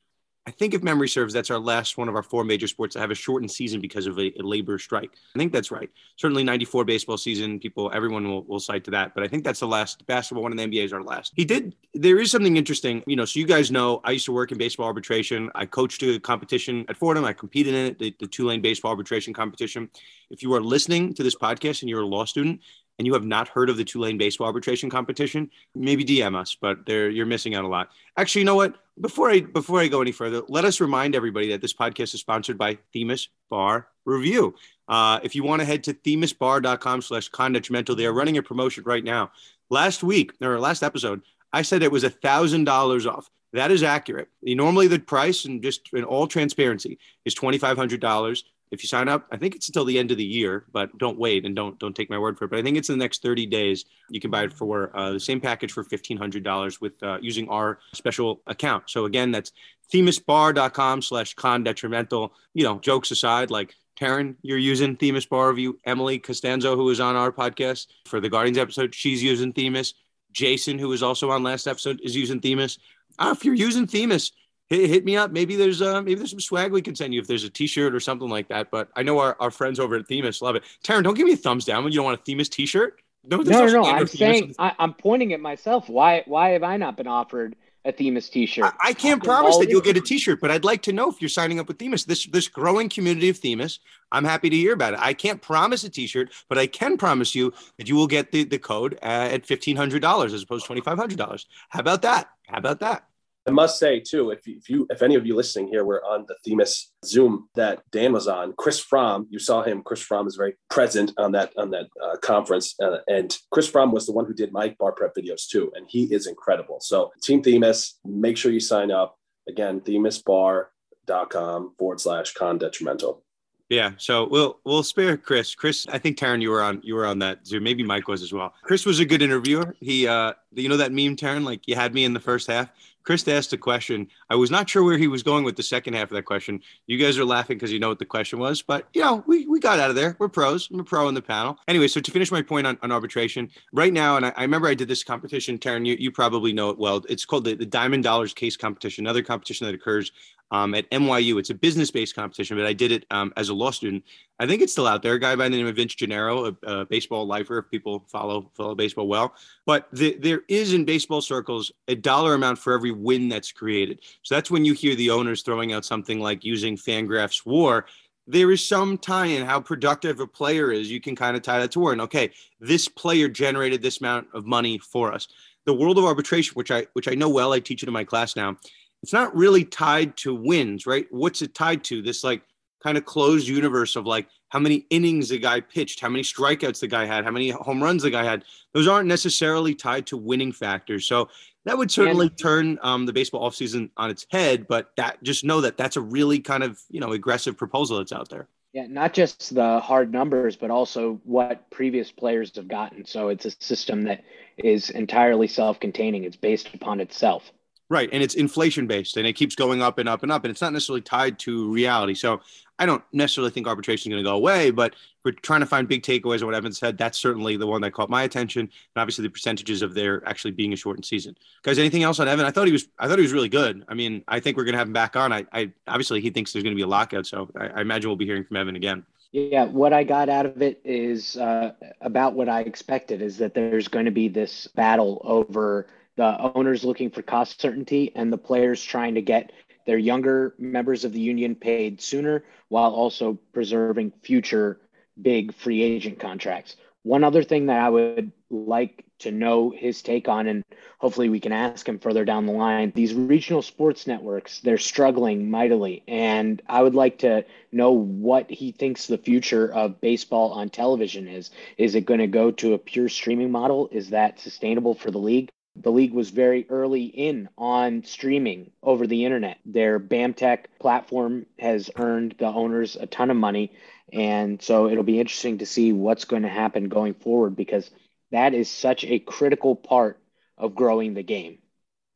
I think if memory serves, that's our last one of our four major sports to have a shortened season because of a, a, labor strike. I think that's right. Certainly 94 baseball season, people, everyone will, will cite to that. But I think that's the last basketball one in the NBA is our last. He did, there is something interesting, you know, so you guys know I used to work in baseball arbitration. I coached a competition at Fordham. I competed in it, the, the Tulane baseball arbitration competition. If you are listening to this podcast and you're a law student, and you have not heard of the Tulane baseball arbitration competition, maybe DM us, but you're missing out a lot. Actually, you know what? Before I before I go any further, let us remind everybody that this podcast is sponsored by Themis Bar Review. Uh, if you want to head to themisbar.com slash condetrimental, they are running a promotion right now. Last week, or last episode, I said it was a thousand dollars off. That is accurate. Normally, the price, and just in all transparency, is twenty five hundred dollars if you sign up, I think it's until the end of the year, but don't wait and don't don't take my word for it. But I think it's in the next 30 days. You can buy it for uh, the same package for $1,500 with uh, using our special account. So again, that's themisbar.com slash con detrimental. You know, jokes aside, like Tarun, you're using Themis Bar Review. Emily Costanzo, who was on our podcast for the Guardians episode, she's using Themis. Jason, who was also on last episode, is using Themis. Uh, if you're using Themis, hit, hit me up. Maybe there's uh, maybe there's some swag we can send you if there's a T-shirt or something like that. But I know our, our friends over at Themis love it. Tarun, don't give me a thumbs down when you don't want a Themis T-shirt. No, no, no. no. I'm saying I, am pointing at myself. Why why have I not been offered a Themis T-shirt? I, I can't promise that you'll get a T-shirt, but I'd like to know if you're signing up with Themis. This this growing community of Themis. I'm happy to hear about it. I can't promise a T-shirt, but I can promise you that you will get the the code at fifteen hundred dollars as opposed to twenty five hundred dollars. How about that? How about that? I must say too, if you, if you if any of you listening here were on the Themis Zoom that Dan was on, Chris Fromm, you saw him. Chris Fromm is very present on that on that uh, conference, uh, and Chris Fromm was the one who did my bar prep videos too, and he is incredible. So Team Themis, make sure you sign up. Again, themisbar.com forward slash con detrimental. Yeah, so we'll we'll spare Chris. Chris, I think Tarun, you were on you were on that Zoom. Maybe Mike was as well. Chris was a good interviewer. He, uh, you know that meme, Tarun, like you had me in the first half. Chris asked a question. I was not sure where he was going with the second half of that question. You guys are laughing because you know what the question was, but you know, we, we got out of there. We're pros. I'm a pro in the panel. Anyway, so to finish my point on, on arbitration, right now, and I, I remember I did this competition, Tarun, you, you probably know it well. It's called the, the Diamond Dollars Case Competition, another competition that occurs um, at NYU. It's a business based competition, but I did it um, as a law student. I think it's still out there. A guy by the name of Vince Gennaro, a, a baseball lifer, if people follow follow baseball well. But the, there is in baseball circles a dollar amount for every win that's created. So that's when you hear the owners throwing out something like using FanGraphs WAR. There is some tie in how productive a player is. You can kind of tie that to WAR. And okay, this player generated this amount of money for us. The world of arbitration, which I which I know well, I teach it in my class now it's not really tied to wins, right? What's it tied to? This like kind of closed universe of like how many innings the guy pitched, how many strikeouts the guy had, how many home runs the guy had. Those aren't necessarily tied to winning factors. So that would certainly turn um, the baseball offseason on its head. But that just know that that's a really kind of you know aggressive proposal that's out there. Yeah, not just the hard numbers, but also what previous players have gotten. So it's a system that is entirely self containing, it's based upon itself. Right. And it's inflation based and it keeps going up and up and up. And it's not necessarily tied to reality. So I don't necessarily think arbitration is going to go away, but we're trying to find big takeaways on what Evan said. That's certainly the one that caught my attention. And obviously the percentages of there actually being a shortened season. Guys, anything else on Evan? I thought he was I thought he was really good. I mean, I think we're gonna have him back on. I, I obviously he thinks there's gonna be a lockout. So I, I imagine we'll be hearing from Evan again. Yeah, what I got out of it is uh, about what I expected is that there's going to be this battle over the owners looking for cost certainty and the players trying to get their younger members of the union paid sooner while also preserving future big free agent contracts. One other thing that I would like to know his take on, and hopefully we can ask him further down the line. These regional sports networks, they're struggling mightily. And I would like to know what he thinks the future of baseball on television is. Is it going to go to a pure streaming model? Is that sustainable for the league? The league was very early in on streaming over the internet. Their BAMTech platform has earned the owners a ton of money. And so it'll be interesting to see what's going to happen going forward because that is such a critical part of growing the game.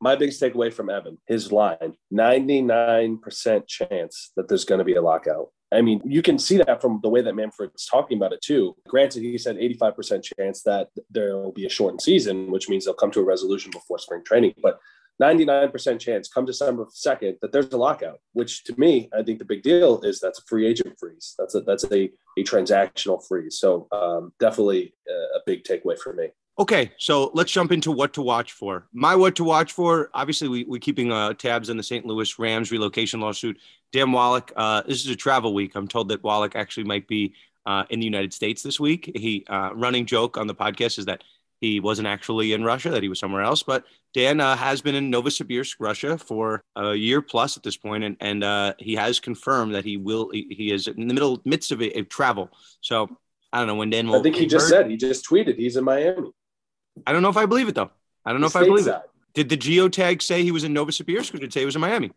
My biggest takeaway from Evan, his line 99% chance that there's going to be a lockout. I mean, you can see that from the way that Manfred's talking about it too. Granted, he said 85% chance that there will be a shortened season, which means they'll come to a resolution before spring training. But 99% chance come December 2nd that there's a lockout, which to me, I think the big deal is that's a free agent freeze. That's a, that's a, a transactional freeze. So um, definitely a, a big takeaway for me. Okay, so let's jump into what to watch for. My what to watch for. Obviously, we, we're keeping uh, tabs on the St. Louis Rams relocation lawsuit. Dan Wallach, uh, this is a travel week. I'm told that Wallach actually might be uh, in the United States this week. He uh, running joke on the podcast is that he wasn't actually in Russia, that he was somewhere else. But Dan uh, has been in Novosibirsk, Russia, for a year plus at this point, and and uh, he has confirmed that he will. He, he is in the middle midst of a, a travel. So I don't know when Dan will. I think he just said he just tweeted he's in Miami. I don't know if I believe it though. I don't know if I believe it. Did the geotag say he was in Novosibirsk or did it say he was in Miami?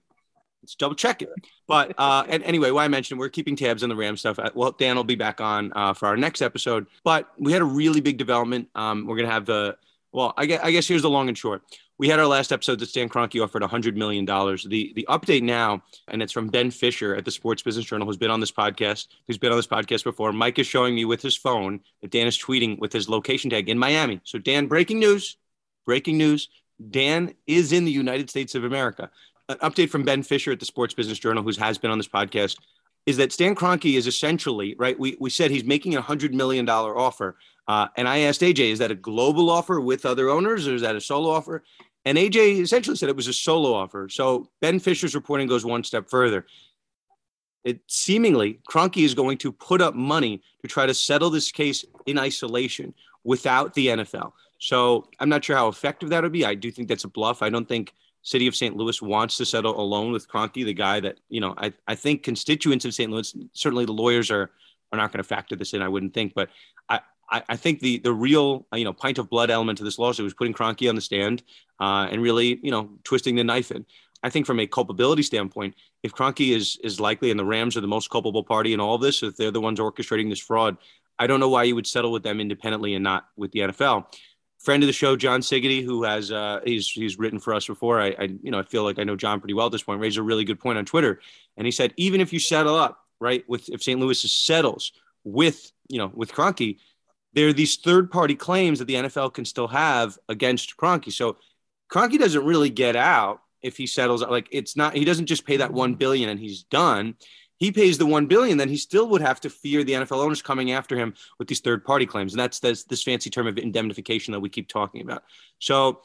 Let's double check it. But uh, and anyway, why I mentioned we're keeping tabs on the Ram stuff. Uh, well, Dan will be back on uh, for our next episode. But we had a really big development. Um, we're gonna have the well, I guess, I guess here's the long and short. We had our last episode that Stan Kroenke offered $100 million. The the update now, and it's from Ben Fisher at the Sports Business Journal, who's been on this podcast, who's been on this podcast before. Mike is showing me with his phone that Dan is tweeting with his location tag in Miami. So, Dan, breaking news, breaking news. Dan is in the United States of America. An update from Ben Fisher at the Sports Business Journal, who has been on this podcast, is that Stan Kroenke is essentially, right? We, we said he's making a $100 million offer. Uh, and I asked AJ, is that a global offer with other owners or is that a solo offer? And AJ essentially said it was a solo offer. So Ben Fisher's reporting goes one step further. It seemingly Kroenke is going to put up money to try to settle this case in isolation without the NFL. So I'm not sure how effective that would be. I do think that's a bluff. I don't think City of St. Louis wants to settle alone with Kroenke, the guy that you know. I, I think constituents of St. Louis, certainly the lawyers are are not going to factor this in. I wouldn't think, but I, I, I think the the real you know pint of blood element to this lawsuit was putting Kroenke on the stand uh, and really you know twisting the knife in. I think from a culpability standpoint, if Kroenke is is likely and the Rams are the most culpable party in all of this, if they're the ones orchestrating this fraud, I don't know why you would settle with them independently and not with the NFL. Friend of the show, John Siggety, who has uh, he's he's written for us before. I, I you know I feel like I know John pretty well at this point. Raised a really good point on Twitter, and he said even if you settle up right with if St. Louis settles with you know with Kroenke, there are these third party claims that the NFL can still have against Kroenke. So Kroenke doesn't really get out if he settles like it's not he doesn't just pay that 1 billion and he's done. He pays the 1 billion then he still would have to fear the NFL owners coming after him with these third party claims. And that's this, this fancy term of indemnification that we keep talking about. So,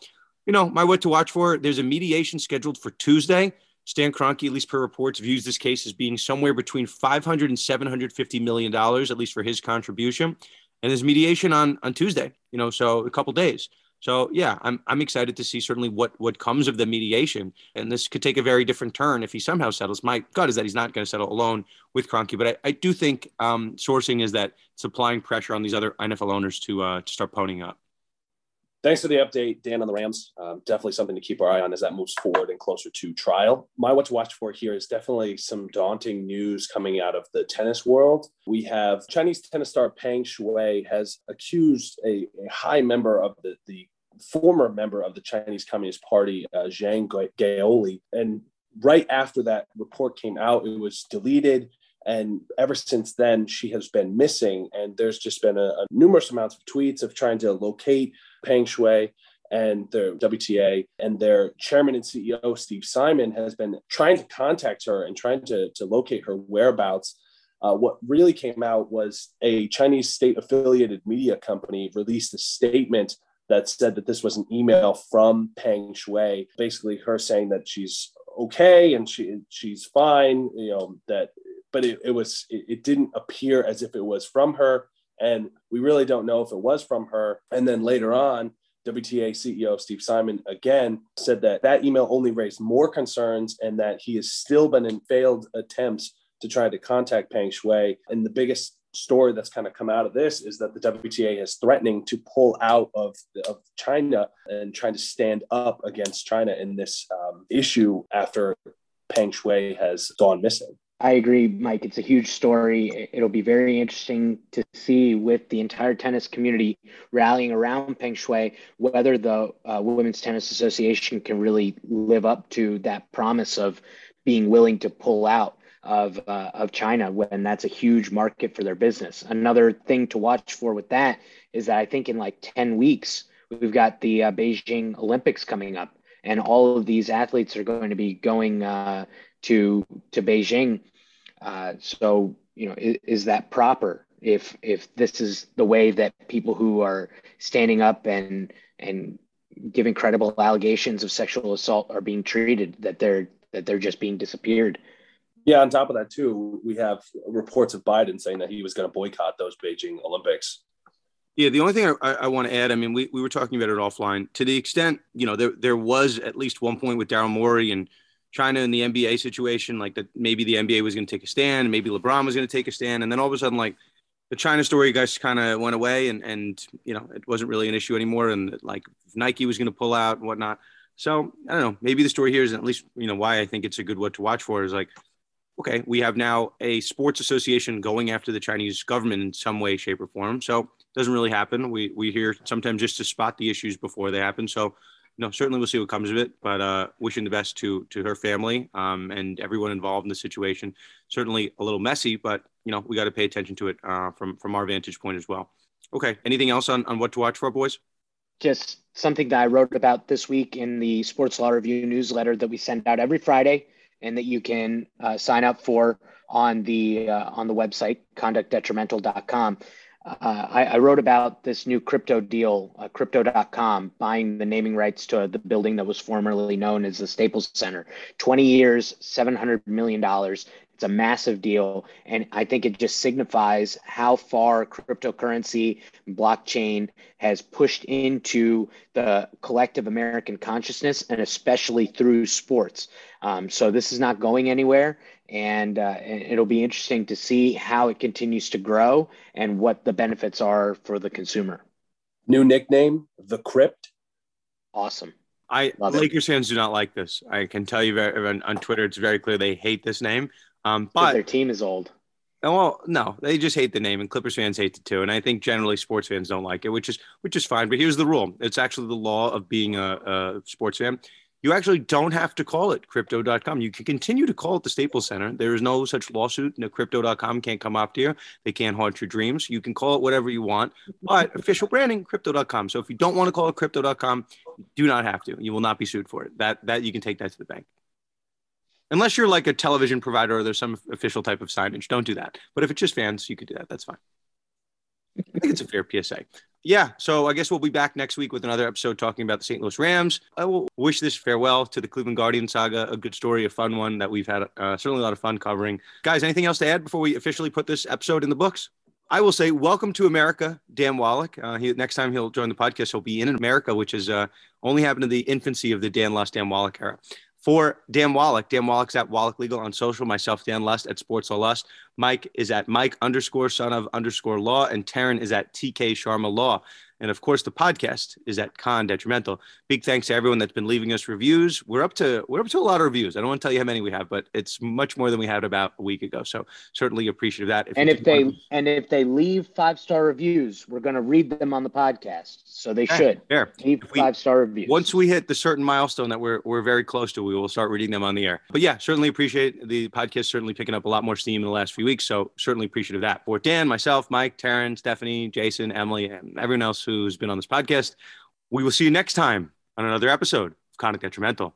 you know, my what to watch for, there's a mediation scheduled for Tuesday. Stan Kroenke, at least per reports, views this case as being somewhere between 500 and 750 million dollars, at least for his contribution and there's mediation on on Tuesday. You know, so a couple days. So yeah, I'm I'm excited to see certainly what what comes of the mediation, and this could take a very different turn if he somehow settles. My gut is that he's not going to settle alone with Kroenke, but I, I do think um, sourcing is that supplying pressure on these other NFL owners to uh, to start ponying up. Thanks for the update, Dan, on the Rams. Um, definitely something to keep our eye on as that moves forward and closer to trial. My what to watch for here is definitely some daunting news coming out of the tennis world. We have Chinese tennis star Peng Shuai has accused a, a high member of the, the former member of the Chinese Communist Party, uh, Zhang Gaoli. And right after that report came out, it was deleted. And ever since then, she has been missing. And there's just been a, a numerous amounts of tweets of trying to locate Peng Shuai and the WTA and their chairman and CEO, Steve Simon, has been trying to contact her and trying to, to locate her whereabouts. Uh, what really came out was a Chinese state affiliated media company released a statement that said that this was an email from Peng Shuai, basically her saying that she's okay and she she's fine, you know, that but it, it was it, it didn't appear as if it was from her. And we really don't know if it was from her. And then later on, WTA CEO Steve Simon again said that that email only raised more concerns and that he has still been in failed attempts to try to contact Peng Shuai. And the biggest story that's kind of come out of this is that the WTA is threatening to pull out of, of China and trying to stand up against China in this um, issue after Peng Shuai has gone missing. I agree, Mike. It's a huge story. It'll be very interesting to see with the entire tennis community rallying around Peng Shuai whether the uh, Women's Tennis Association can really live up to that promise of being willing to pull out of uh, of China when that's a huge market for their business. Another thing to watch for with that is that I think in like ten weeks we've got the uh, Beijing Olympics coming up, and all of these athletes are going to be going uh, to to Beijing. Uh, so you know, is, is that proper? If if this is the way that people who are standing up and and giving credible allegations of sexual assault are being treated, that they're that they're just being disappeared. Yeah, on top of that, too, we have reports of Biden saying that he was going to boycott those Beijing Olympics. Yeah, the only thing I, I, want to add, I mean, we, we were talking about it offline. To the extent, you know, there there was at least one point with Daryl Morey and China in the NBA situation, like that maybe the NBA was going to take a stand, maybe LeBron was going to take a stand, and then all of a sudden, like the China story, guys kind of went away, and and you know, it wasn't really an issue anymore, and like Nike was going to pull out and whatnot. So I don't know. Maybe the story here is at least you know why I think it's a good what to watch for is like okay, we have now a sports association going after the Chinese government in some way, shape, or form. So it doesn't really happen. We we hear sometimes just to spot the issues before they happen. So know, certainly we'll see what comes of it. But uh, wishing the best to to her family um, and everyone involved in the situation. Certainly a little messy, but you know we got to pay attention to it uh, from from our vantage point as well. Okay, anything else on on what to watch for, boys? Just something that I wrote about this week in the Sports Law Review newsletter that we send out every Friday and that you can uh, sign up for on the uh, on the website conductdetrimental.com. Uh, I, I, wrote about this new crypto deal, uh, crypto.com, buying the naming rights to the building that was formerly known as the Staples Center. 20 years, $700 million. It's a massive deal. And I think it just signifies how far cryptocurrency, blockchain has pushed into the collective American consciousness and especially through sports. Um, so this is not going anywhere. And, uh, it'll be interesting to see how it continues to grow and what the benefits are for the consumer. New nickname, the Crypt. Awesome. I Love Lakers it. fans do not like this. I can tell you very, on, on Twitter, it's very clear they hate this name. Um, but their team is old. Well, no, they just hate the name, and Clippers fans hate it too. And I think generally sports fans don't like it, which is which is fine. But here's the rule: it's actually the law of being a, a sports fan. You actually don't have to call it crypto.com. You can continue to call it the Staples Center. There is no such lawsuit. No crypto.com can't come after you. They can't haunt your dreams. You can call it whatever you want, but official branding, crypto.com. So if you don't want to call it crypto.com, do not have to. You will not be sued for it. That that you can take that to the bank unless you're like a television provider or there's some official type of signage. Don't do that. But if it's just fans, you could do that. That's fine. I think it's a fair PSA. Yeah, so I guess we'll be back next week with another episode talking about the St. Louis Rams. I will wish this farewell to the Cleveland Guardian saga, a good story, a fun one that we've had uh, certainly a lot of fun covering. Guys, anything else to add before we officially put this episode in the books? I will say, welcome to America, Dan Wallach. Uh, he, next time he'll join the podcast, he'll be in America, which has uh, only happened in the infancy of the Dan Lust Dan Wallach era for Dan Wallach. Dan Wallach's at Wallach Legal on social. Myself, Dan Lust at Sports Lust. Mike is at Mike underscore son of underscore law, and Tarun is at TK Sharma Law. And of course, the podcast is at Con Detrimental. Big thanks to everyone that's been leaving us reviews. We're up to we're up to a lot of reviews. I don't want to tell you how many we have, but it's much more than we had about a week ago. So certainly appreciative of that. If and if they and if they leave five star reviews, we're going to read them on the podcast. So they should fair. leave five star reviews. Once we hit the certain milestone that we're we're very close to, we will start reading them on the air. But yeah, certainly appreciate the podcast. Certainly picking up a lot more steam in the last few weeks. So certainly appreciative of that. For Dan, myself, Mike, Tarun, Stephanie, Jason, Emily, and everyone else who's been on this podcast. We will see you next time on another episode of Conduct Detrimental.